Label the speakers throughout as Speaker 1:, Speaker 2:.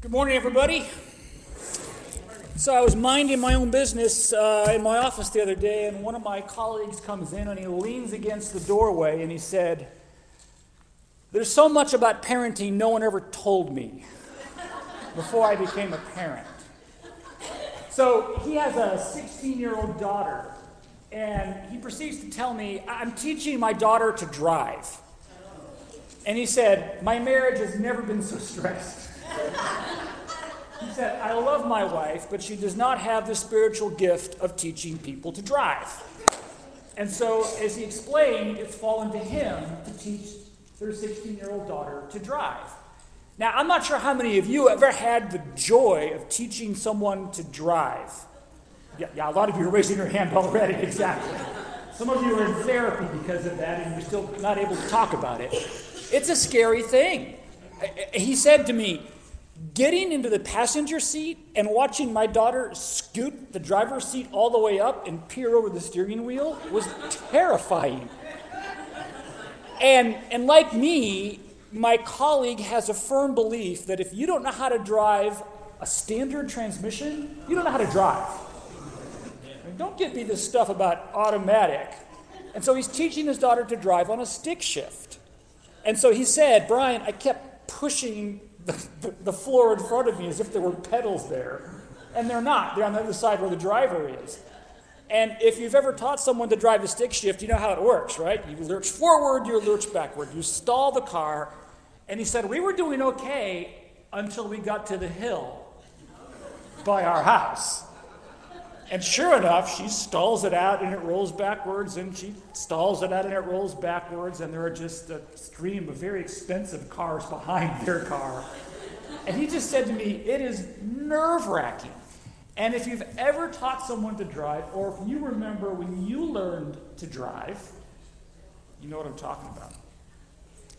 Speaker 1: Good morning, everybody. So I was minding my own business uh, in my office the other day, and one of my colleagues comes in and he leans against the doorway and he said, There's so much about parenting no one ever told me before I became a parent. So he has a 16 year old daughter, and he proceeds to tell me, I'm teaching my daughter to drive. And he said, My marriage has never been so stressed. He said, I love my wife, but she does not have the spiritual gift of teaching people to drive. And so, as he explained, it's fallen to him to teach their 16 year old daughter to drive. Now, I'm not sure how many of you ever had the joy of teaching someone to drive. Yeah, yeah a lot of you are raising your hand already, exactly. Some of you are in therapy because of that, and you're still not able to talk about it. It's a scary thing. He said to me, Getting into the passenger seat and watching my daughter scoot the driver's seat all the way up and peer over the steering wheel was terrifying. And, and like me, my colleague has a firm belief that if you don't know how to drive a standard transmission, you don't know how to drive. don't give me this stuff about automatic. And so he's teaching his daughter to drive on a stick shift. And so he said, Brian, I kept pushing the, the, floor in front of me as if there were pedals there. And they're not. They're on the other side where the driver is. And if you've ever taught someone to drive a stick shift, you know how it works, right? You lurch forward, you lurch backward, you stall the car. And he said, We were doing okay until we got to the hill by our house. And sure enough, she stalls it out and it rolls backwards, and she stalls it out and it rolls backwards, and there are just a stream of very expensive cars behind their car. And he just said to me, It is nerve wracking. And if you've ever taught someone to drive, or if you remember when you learned to drive, you know what I'm talking about.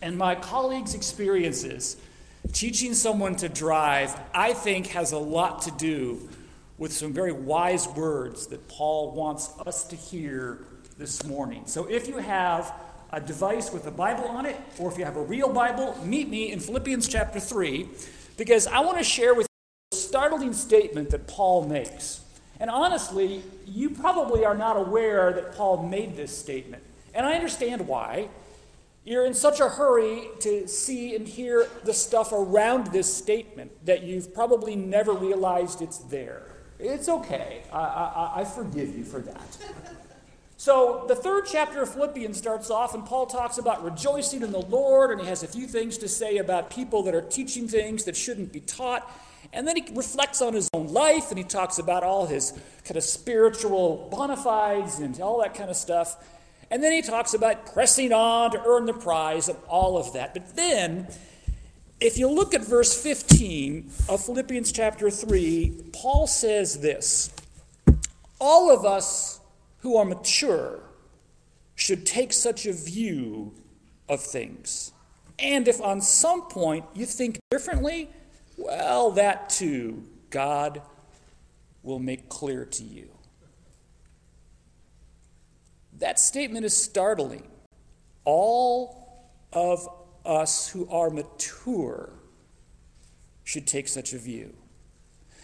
Speaker 1: And my colleagues' experiences teaching someone to drive, I think, has a lot to do with some very wise words that Paul wants us to hear this morning. So if you have a device with a Bible on it, or if you have a real Bible, meet me in Philippians chapter 3, because I want to share with you a startling statement that Paul makes. And honestly, you probably are not aware that Paul made this statement. And I understand why. You're in such a hurry to see and hear the stuff around this statement that you've probably never realized it's there. It's okay. I, I, I forgive you for that. So, the third chapter of Philippians starts off, and Paul talks about rejoicing in the Lord, and he has a few things to say about people that are teaching things that shouldn't be taught. And then he reflects on his own life, and he talks about all his kind of spiritual bona fides and all that kind of stuff. And then he talks about pressing on to earn the prize and all of that. But then if you look at verse 15 of Philippians chapter 3, Paul says this All of us who are mature should take such a view of things. And if on some point you think differently, well, that too, God will make clear to you. That statement is startling. All of us who are mature should take such a view.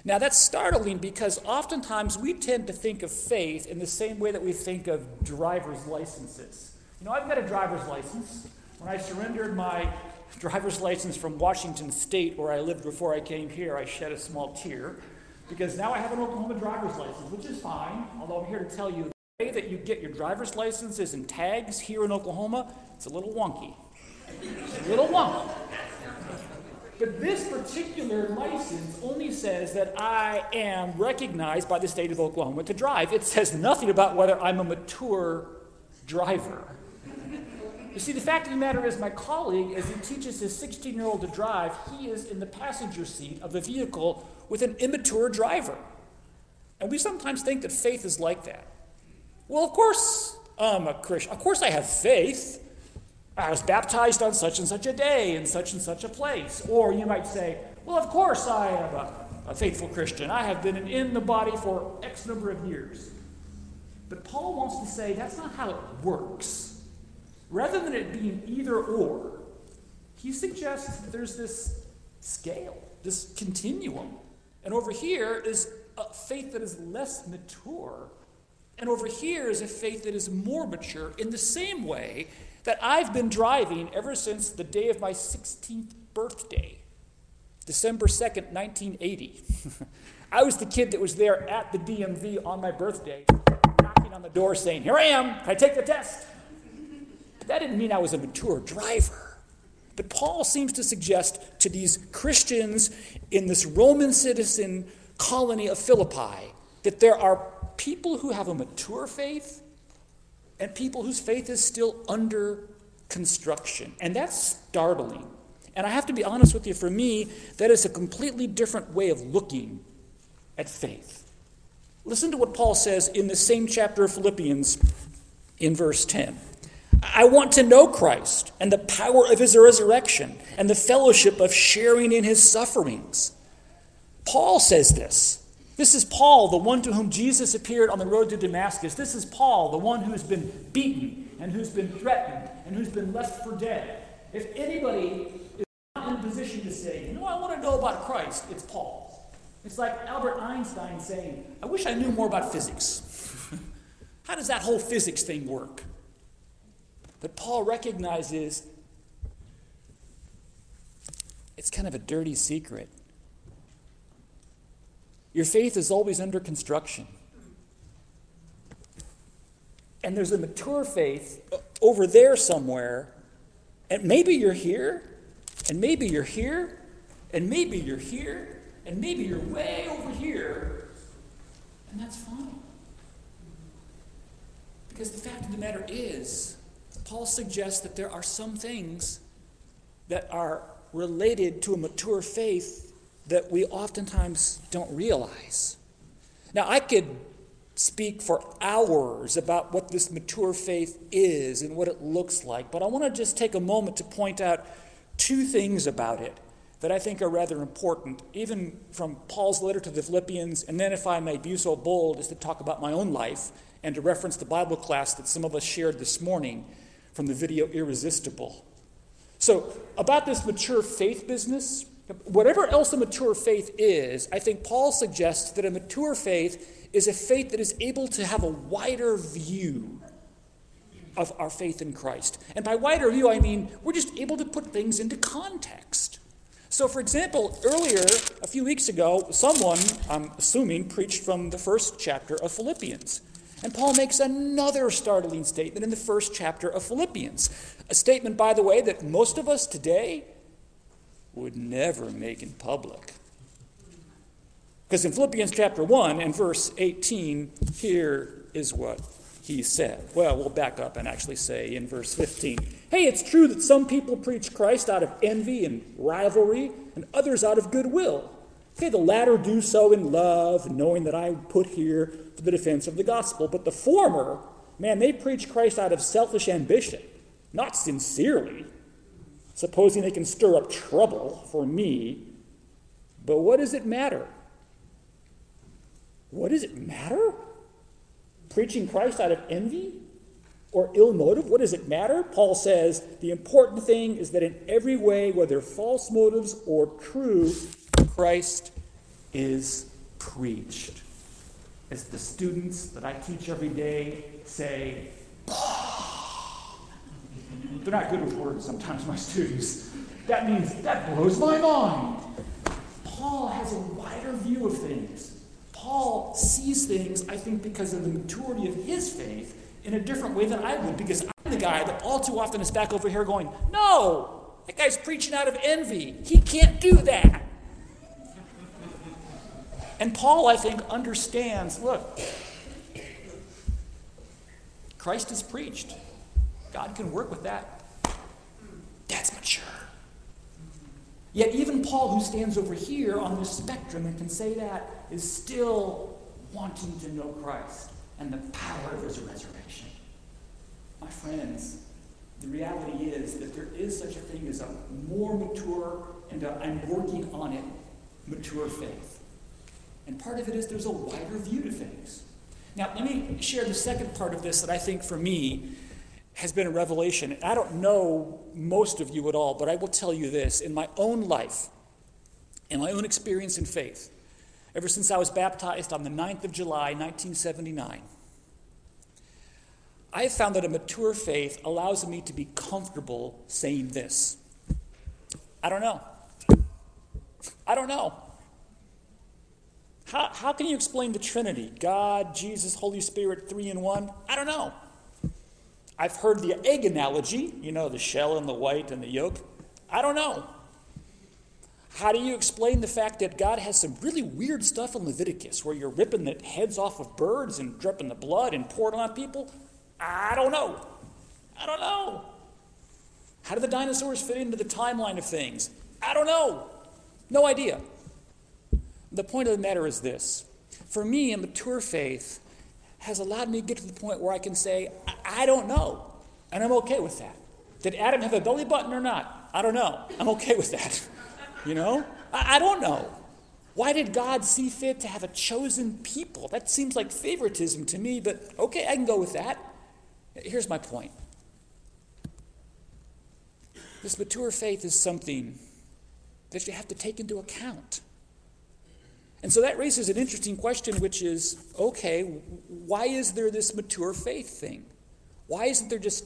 Speaker 1: Now, that's startling because oftentimes we tend to think of faith in the same way that we think of driver's licenses. You know, I've got a driver's license. When I surrendered my driver's license from Washington State, where I lived before I came here, I shed a small tear because now I have an Oklahoma driver's license, which is fine, although I'm here to tell you the way that you get your driver's licenses and tags here in Oklahoma, it's a little wonky. A little wonky. But this particular license only says that I am recognized by the state of Oklahoma to drive. It says nothing about whether I'm a mature driver. You see, the fact of the matter is, my colleague, as he teaches his 16 year old to drive, he is in the passenger seat of the vehicle with an immature driver. And we sometimes think that faith is like that. Well, of course I'm a Christian. Of course I have faith. I was baptized on such and such a day in such and such a place. Or you might say, well, of course I am a, a faithful Christian. I have been in the body for X number of years. But Paul wants to say that's not how it works. Rather than it being either or, he suggests that there's this scale, this continuum. And over here is a faith that is less mature. And over here is a faith that is more mature in the same way that I've been driving ever since the day of my 16th birthday, December 2nd, 1980. I was the kid that was there at the DMV on my birthday, knocking on the door saying, Here I am, can I take the test? That didn't mean I was a mature driver. But Paul seems to suggest to these Christians in this Roman citizen colony of Philippi that there are people who have a mature faith and people whose faith is still under construction. And that's startling. And I have to be honest with you, for me, that is a completely different way of looking at faith. Listen to what Paul says in the same chapter of Philippians in verse 10. I want to know Christ and the power of his resurrection and the fellowship of sharing in his sufferings. Paul says this. This is Paul, the one to whom Jesus appeared on the road to Damascus. This is Paul, the one who's been beaten and who's been threatened and who's been left for dead. If anybody is not in a position to say, you know, I want to know about Christ, it's Paul. It's like Albert Einstein saying, I wish I knew more about physics. How does that whole physics thing work? But Paul recognizes it's kind of a dirty secret. Your faith is always under construction. And there's a mature faith over there somewhere. And maybe you're here, and maybe you're here, and maybe you're here, and maybe you're way over here. And that's fine. Because the fact of the matter is, Paul suggests that there are some things that are related to a mature faith that we oftentimes don't realize. Now, I could speak for hours about what this mature faith is and what it looks like, but I want to just take a moment to point out two things about it that I think are rather important, even from Paul's letter to the Philippians, and then, if I may be so bold as to talk about my own life and to reference the Bible class that some of us shared this morning from the video Irresistible. So, about this mature faith business, Whatever else a mature faith is, I think Paul suggests that a mature faith is a faith that is able to have a wider view of our faith in Christ. And by wider view, I mean we're just able to put things into context. So, for example, earlier, a few weeks ago, someone, I'm assuming, preached from the first chapter of Philippians. And Paul makes another startling statement in the first chapter of Philippians. A statement, by the way, that most of us today would never make in public. Because in Philippians chapter 1 and verse 18, here is what he said. Well, we'll back up and actually say in verse 15 Hey, it's true that some people preach Christ out of envy and rivalry, and others out of goodwill. Okay, the latter do so in love, knowing that I put here for the defense of the gospel. But the former, man, they preach Christ out of selfish ambition, not sincerely supposing they can stir up trouble for me. But what does it matter? What does it matter? Preaching Christ out of envy or ill motive? What does it matter? Paul says the important thing is that in every way, whether false motives or true, Christ is preached. As the students that I teach every day say, they're not good with words sometimes, my students. That means that blows my mind. Paul has a wider view of things. Paul sees things, I think, because of the maturity of his faith in a different way than I would, because I'm the guy that all too often is back over here going, No, that guy's preaching out of envy. He can't do that. And Paul, I think, understands look, Christ is preached. God can work with that. That's mature. Yet, even Paul, who stands over here on this spectrum and can say that, is still wanting to know Christ and the power of his resurrection. My friends, the reality is that there is such a thing as a more mature, and i am working on it, mature faith. And part of it is there's a wider view to things. Now, let me share the second part of this that I think for me has been a revelation. I don't know most of you at all, but I will tell you this. In my own life, in my own experience in faith, ever since I was baptized on the 9th of July, 1979, I have found that a mature faith allows me to be comfortable saying this I don't know. I don't know. How, how can you explain the Trinity? God, Jesus, Holy Spirit, three in one? I don't know. I've heard the egg analogy, you know, the shell and the white and the yolk. I don't know. How do you explain the fact that God has some really weird stuff in Leviticus where you're ripping the heads off of birds and dripping the blood and pouring on people? I don't know. I don't know. How do the dinosaurs fit into the timeline of things? I don't know. No idea. The point of the matter is this for me, a mature faith has allowed me to get to the point where I can say, I, I don't know. And I'm okay with that. Did Adam have a belly button or not? I don't know. I'm okay with that. You know? I, I don't know. Why did God see fit to have a chosen people? That seems like favoritism to me, but okay, I can go with that. Here's my point this mature faith is something that you have to take into account. And so that raises an interesting question, which is okay, why is there this mature faith thing? Why isn't there just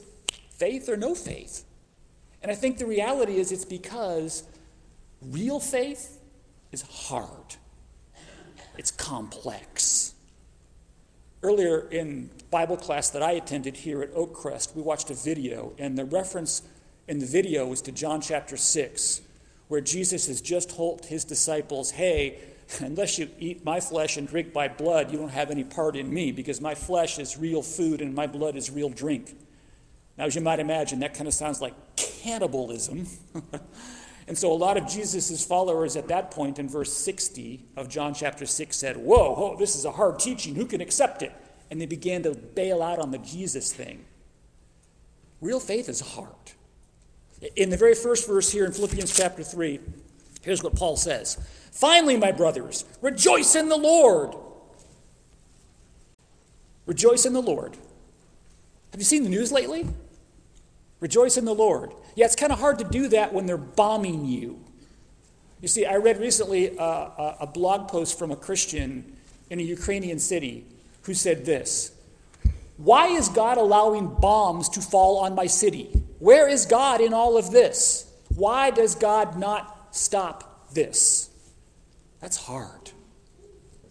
Speaker 1: faith or no faith? And I think the reality is it's because real faith is hard, it's complex. Earlier in Bible class that I attended here at Oakcrest, we watched a video, and the reference in the video was to John chapter 6, where Jesus has just told his disciples, Hey, unless you eat my flesh and drink my blood, you don't have any part in me because my flesh is real food and my blood is real drink. Now, as you might imagine, that kind of sounds like cannibalism. and so a lot of Jesus' followers at that point in verse 60 of John chapter 6 said, Whoa, whoa, this is a hard teaching. Who can accept it? And they began to bail out on the Jesus thing. Real faith is hard. In the very first verse here in Philippians chapter 3, here's what Paul says Finally, my brothers, rejoice in the Lord. Rejoice in the Lord. Have you seen the news lately? Rejoice in the Lord. Yeah, it's kind of hard to do that when they're bombing you. You see, I read recently uh, a blog post from a Christian in a Ukrainian city who said this Why is God allowing bombs to fall on my city? Where is God in all of this? Why does God not stop this? That's hard.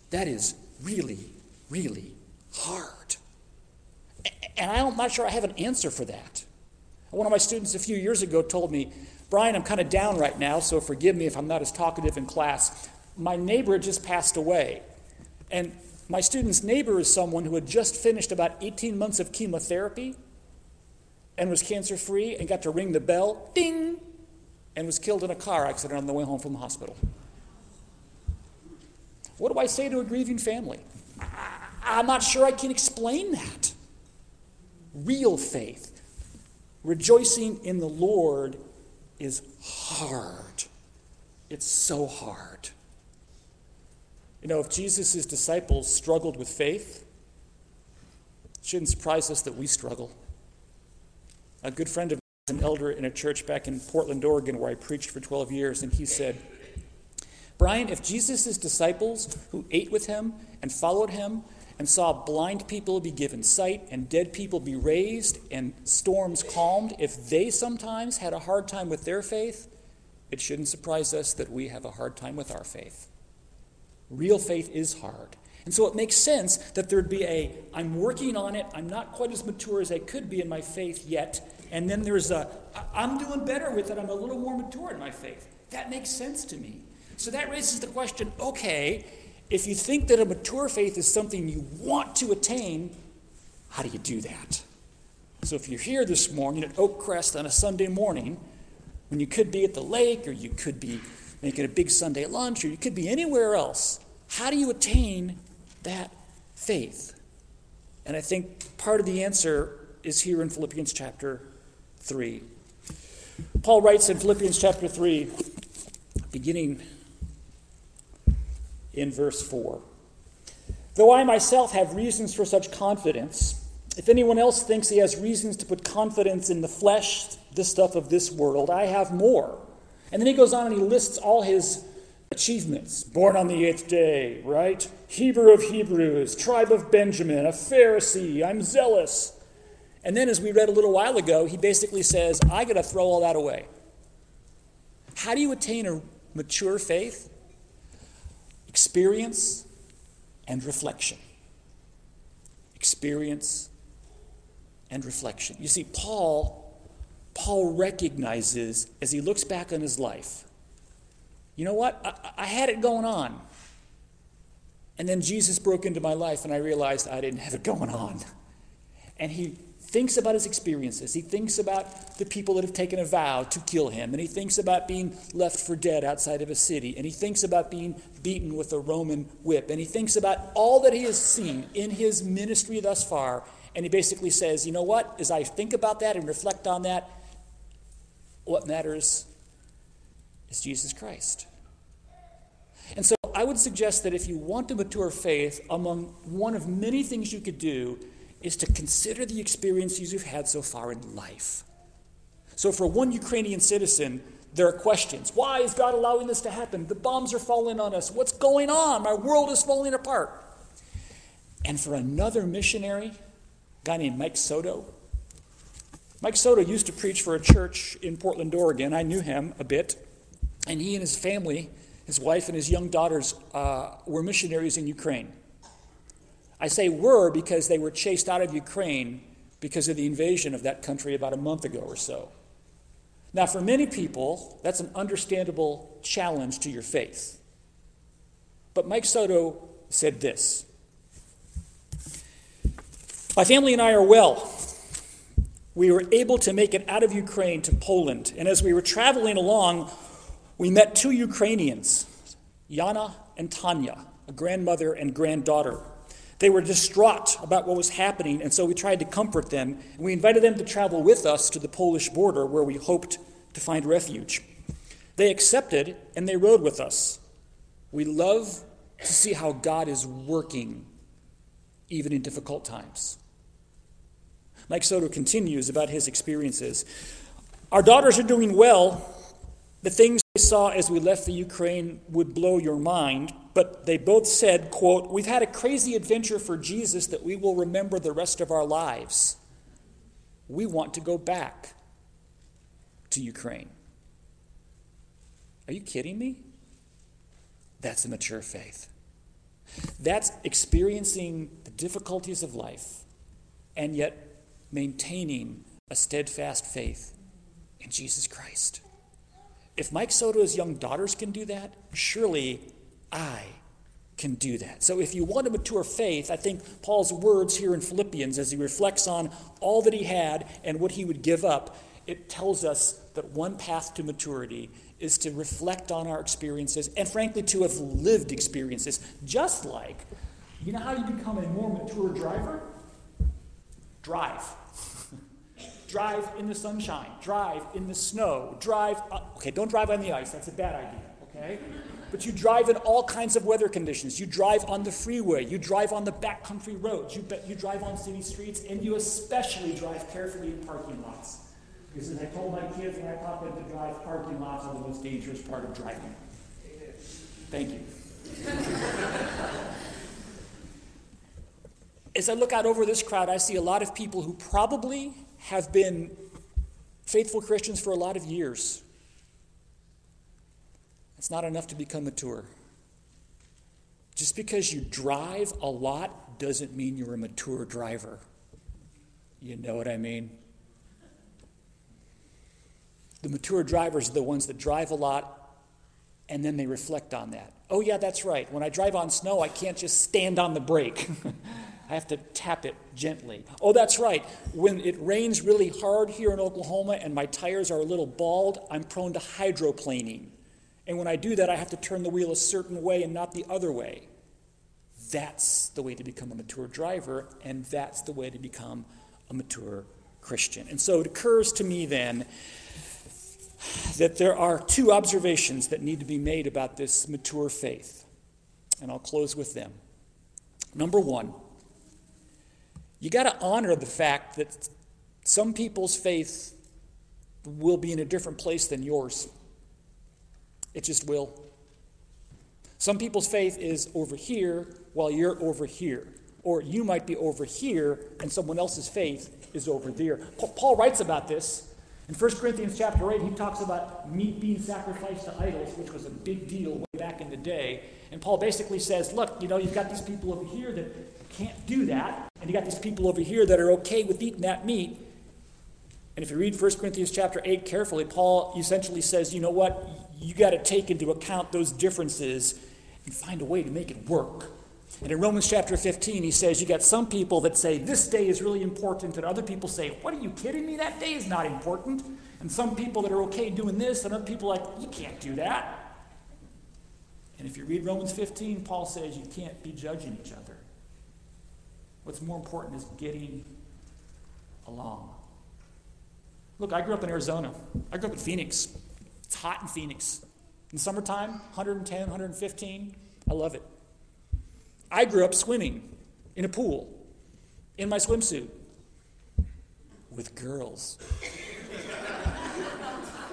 Speaker 1: That is really, really hard. And I'm not sure I have an answer for that. One of my students a few years ago told me, Brian, I'm kind of down right now, so forgive me if I'm not as talkative in class. My neighbor just passed away. And my student's neighbor is someone who had just finished about 18 months of chemotherapy and was cancer free and got to ring the bell, ding, and was killed in a car accident on the way home from the hospital. What do I say to a grieving family? I'm not sure I can explain that. Real faith, rejoicing in the Lord, is hard. It's so hard. You know, if Jesus' disciples struggled with faith, it shouldn't surprise us that we struggle. A good friend of an elder in a church back in Portland, Oregon, where I preached for 12 years, and he said, Brian, if Jesus' disciples who ate with him and followed him and saw blind people be given sight and dead people be raised and storms calmed, if they sometimes had a hard time with their faith, it shouldn't surprise us that we have a hard time with our faith. Real faith is hard. And so it makes sense that there'd be a, I'm working on it, I'm not quite as mature as I could be in my faith yet. And then there's a, I'm doing better with it, I'm a little more mature in my faith. That makes sense to me. So that raises the question okay, if you think that a mature faith is something you want to attain, how do you do that? So if you're here this morning at Oakcrest on a Sunday morning, when you could be at the lake, or you could be making a big Sunday lunch, or you could be anywhere else, how do you attain that faith? And I think part of the answer is here in Philippians chapter 3. Paul writes in Philippians chapter 3, beginning in verse 4. Though I myself have reasons for such confidence, if anyone else thinks he has reasons to put confidence in the flesh, the stuff of this world, I have more. And then he goes on and he lists all his achievements. Born on the eighth day, right? Hebrew of Hebrews, tribe of Benjamin, a Pharisee, I'm zealous. And then, as we read a little while ago, he basically says, I got to throw all that away. How do you attain a mature faith? Experience and reflection. Experience and reflection. You see, Paul, Paul recognizes as he looks back on his life, you know what? I, I had it going on. And then Jesus broke into my life, and I realized I didn't have it going on. And he thinks about his experiences. He thinks about the people that have taken a vow to kill him. And he thinks about being left for dead outside of a city. And he thinks about being beaten with a Roman whip. And he thinks about all that he has seen in his ministry thus far. And he basically says, you know what? As I think about that and reflect on that, what matters is Jesus Christ. And so I would suggest that if you want to mature faith, among one of many things you could do is to consider the experiences you've had so far in life. So, for one Ukrainian citizen, there are questions. Why is God allowing this to happen? The bombs are falling on us. What's going on? My world is falling apart. And for another missionary, a guy named Mike Soto, Mike Soto used to preach for a church in Portland, Oregon. I knew him a bit. And he and his family, his wife and his young daughters, uh, were missionaries in Ukraine. I say were because they were chased out of Ukraine because of the invasion of that country about a month ago or so. Now, for many people, that's an understandable challenge to your faith. But Mike Soto said this My family and I are well. We were able to make it out of Ukraine to Poland. And as we were traveling along, we met two Ukrainians, Yana and Tanya, a grandmother and granddaughter. They were distraught about what was happening, and so we tried to comfort them. And we invited them to travel with us to the Polish border where we hoped to find refuge. They accepted and they rode with us. We love to see how God is working even in difficult times. Mike Soto continues about his experiences. Our daughters are doing well. The things they saw as we left the Ukraine would blow your mind, but they both said, quote, We've had a crazy adventure for Jesus that we will remember the rest of our lives. We want to go back to Ukraine. Are you kidding me? That's a mature faith. That's experiencing the difficulties of life and yet maintaining a steadfast faith in Jesus Christ. If Mike Soto's young daughters can do that, surely I can do that. So if you want to mature faith, I think Paul's words here in Philippians, as he reflects on all that he had and what he would give up, it tells us that one path to maturity is to reflect on our experiences and, frankly, to have lived experiences. Just like, you know how you become a more mature driver? Drive. drive in the sunshine, drive in the snow, drive. Up. Okay, don't drive on the ice, that's a bad idea, okay? But you drive in all kinds of weather conditions. You drive on the freeway, you drive on the backcountry roads, you, you drive on city streets, and you especially drive carefully in parking lots. Because as I told my kids when I taught them to drive, parking lots are the most dangerous part of driving. Thank you. as I look out over this crowd, I see a lot of people who probably have been faithful Christians for a lot of years. It's not enough to become mature. Just because you drive a lot doesn't mean you're a mature driver. You know what I mean? The mature drivers are the ones that drive a lot and then they reflect on that. Oh, yeah, that's right. When I drive on snow, I can't just stand on the brake. I have to tap it gently. Oh, that's right. When it rains really hard here in Oklahoma and my tires are a little bald, I'm prone to hydroplaning. And when I do that, I have to turn the wheel a certain way and not the other way. That's the way to become a mature driver, and that's the way to become a mature Christian. And so it occurs to me then that there are two observations that need to be made about this mature faith. And I'll close with them. Number one, you got to honor the fact that some people's faith will be in a different place than yours. It just will. Some people's faith is over here while you're over here. Or you might be over here and someone else's faith is over there. Paul writes about this. In 1 Corinthians chapter 8, he talks about meat being sacrificed to idols, which was a big deal way back in the day. And Paul basically says, look, you know, you've got these people over here that can't do that, and you've got these people over here that are okay with eating that meat. And if you read 1 Corinthians chapter 8 carefully, Paul essentially says, you know what? You got to take into account those differences and find a way to make it work. And in Romans chapter 15, he says, You got some people that say this day is really important, and other people say, What are you kidding me? That day is not important. And some people that are okay doing this, and other people like, You can't do that. And if you read Romans 15, Paul says you can't be judging each other. What's more important is getting along. Look, I grew up in Arizona. I grew up in Phoenix. It's hot in Phoenix. In summertime, 110, 115. I love it. I grew up swimming in a pool in my swimsuit with girls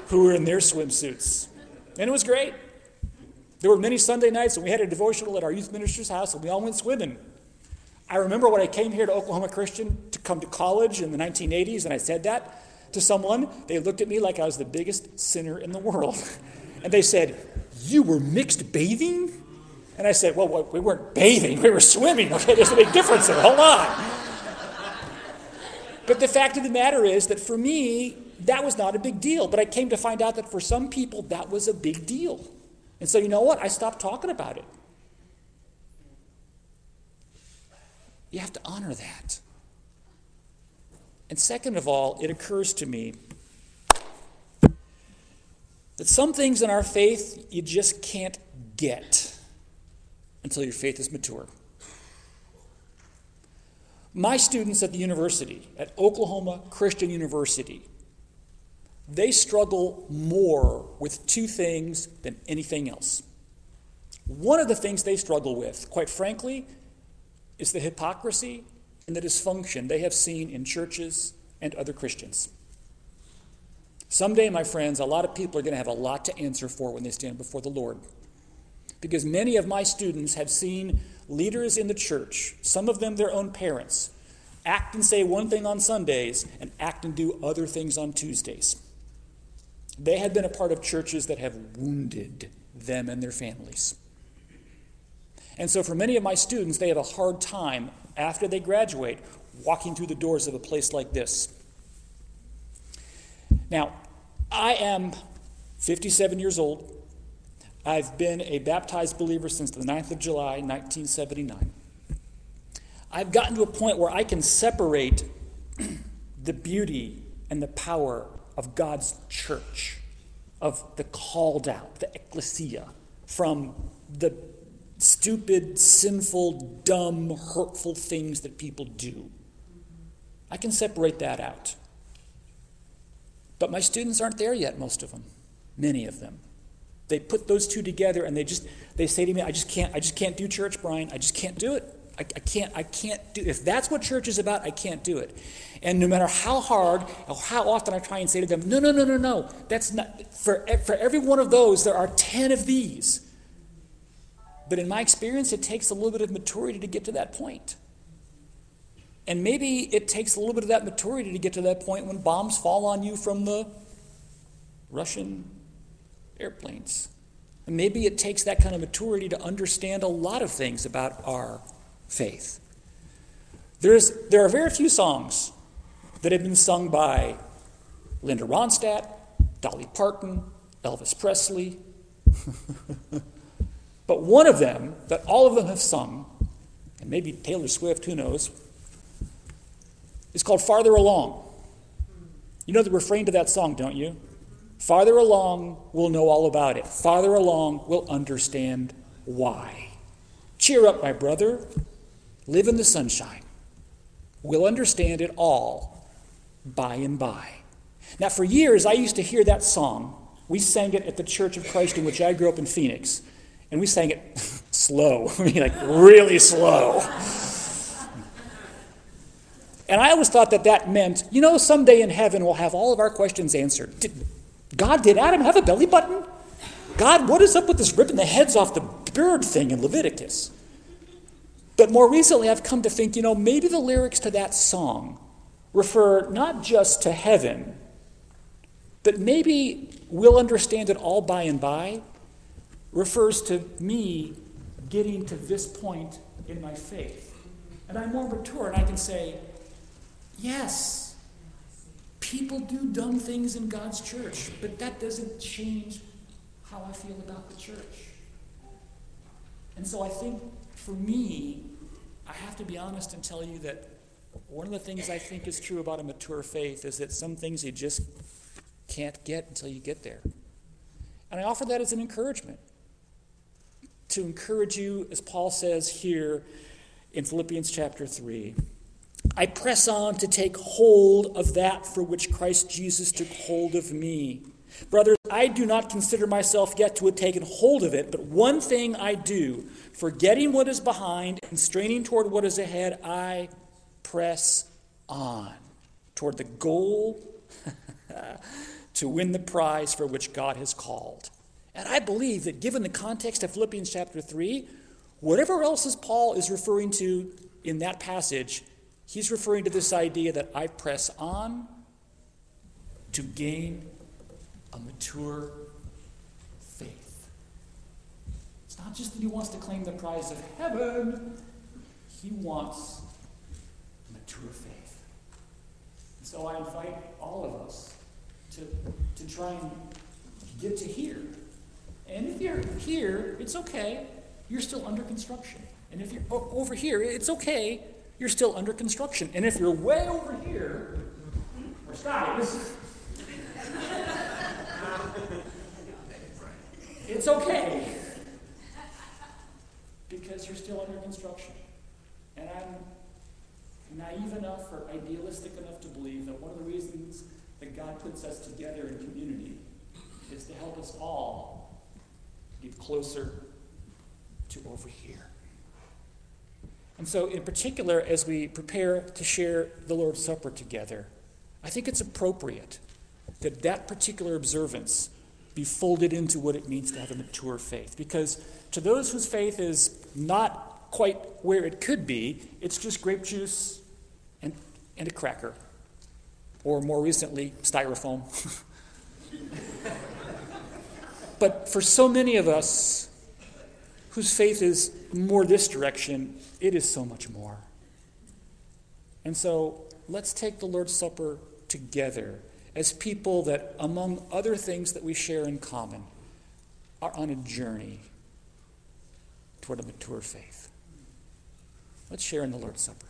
Speaker 1: who were in their swimsuits. And it was great. There were many Sunday nights when we had a devotional at our youth minister's house and we all went swimming. I remember when I came here to Oklahoma Christian to come to college in the 1980s and I said that to someone, they looked at me like I was the biggest sinner in the world. and they said, You were mixed bathing? And I said, Well, we weren't bathing, we were swimming. Okay, there's a big difference there. Hold on. But the fact of the matter is that for me, that was not a big deal. But I came to find out that for some people, that was a big deal. And so, you know what? I stopped talking about it. You have to honor that. And second of all, it occurs to me that some things in our faith you just can't get until your faith is mature. My students at the university, at Oklahoma Christian University, they struggle more with two things than anything else. One of the things they struggle with, quite frankly, is the hypocrisy and the dysfunction they have seen in churches and other Christians. Someday, my friends, a lot of people are going to have a lot to answer for when they stand before the Lord. Because many of my students have seen leaders in the church, some of them their own parents, act and say one thing on Sundays and act and do other things on Tuesdays. They have been a part of churches that have wounded them and their families. And so, for many of my students, they have a hard time after they graduate walking through the doors of a place like this. Now, I am 57 years old. I've been a baptized believer since the 9th of July, 1979. I've gotten to a point where I can separate the beauty and the power of God's church, of the called out, the ecclesia, from the stupid, sinful, dumb, hurtful things that people do. I can separate that out. But my students aren't there yet, most of them, many of them. They put those two together and they just they say to me, I just can't, I just can't do church, Brian. I just can't do it. I, I, can't, I can't do if that's what church is about, I can't do it. And no matter how hard or how often I try and say to them, no, no, no, no, no, that's not for, for every one of those, there are ten of these. But in my experience, it takes a little bit of maturity to get to that point. And maybe it takes a little bit of that maturity to get to that point when bombs fall on you from the Russian airplanes. And maybe it takes that kind of maturity to understand a lot of things about our faith. There's, there are very few songs that have been sung by Linda Ronstadt, Dolly Parton, Elvis Presley. but one of them that all of them have sung, and maybe Taylor Swift, who knows, is called Farther Along. You know the refrain to that song, don't you? Farther along, we'll know all about it. Farther along, we'll understand why. Cheer up, my brother. Live in the sunshine. We'll understand it all by and by. Now, for years, I used to hear that song. We sang it at the Church of Christ in which I grew up in Phoenix. And we sang it slow, I mean, like really slow. And I always thought that that meant, you know, someday in heaven we'll have all of our questions answered. Did, God, did Adam have a belly button? God, what is up with this ripping the heads off the bird thing in Leviticus. But more recently, I've come to think, you know, maybe the lyrics to that song refer not just to heaven, but maybe we'll understand it all by and by, refers to me getting to this point in my faith. And I'm more mature, and I can say, yes, people do dumb things in God's church, but that doesn't change how I feel about the church. And so I think for me, I have to be honest and tell you that one of the things I think is true about a mature faith is that some things you just can't get until you get there. And I offer that as an encouragement to encourage you, as Paul says here in Philippians chapter 3. I press on to take hold of that for which Christ Jesus took hold of me. Brothers, I do not consider myself yet to have taken hold of it, but one thing I do, forgetting what is behind and straining toward what is ahead, I press on toward the goal to win the prize for which God has called. And I believe that given the context of Philippians chapter 3, whatever else is Paul is referring to in that passage, he's referring to this idea that I press on to gain a mature faith. It's not just that he wants to claim the prize of heaven, he wants mature faith. And so I invite all of us to, to try and get to here. And if you're here, it's okay. You're still under construction. And if you're over here, it's okay. You're still under construction. And if you're way over here, or Scotty, It's okay. Because you're still under construction. And I'm naive enough or idealistic enough to believe that one of the reasons that God puts us together in community is to help us all get closer to over here. And so, in particular, as we prepare to share the Lord's Supper together, I think it's appropriate that that particular observance be folded into what it means to have a mature faith. Because to those whose faith is not quite where it could be, it's just grape juice and, and a cracker. Or more recently, styrofoam. but for so many of us whose faith is more this direction, it is so much more. And so let's take the Lord's Supper together as people that, among other things that we share in common, are on a journey toward a mature faith. Let's share in the Lord's Supper.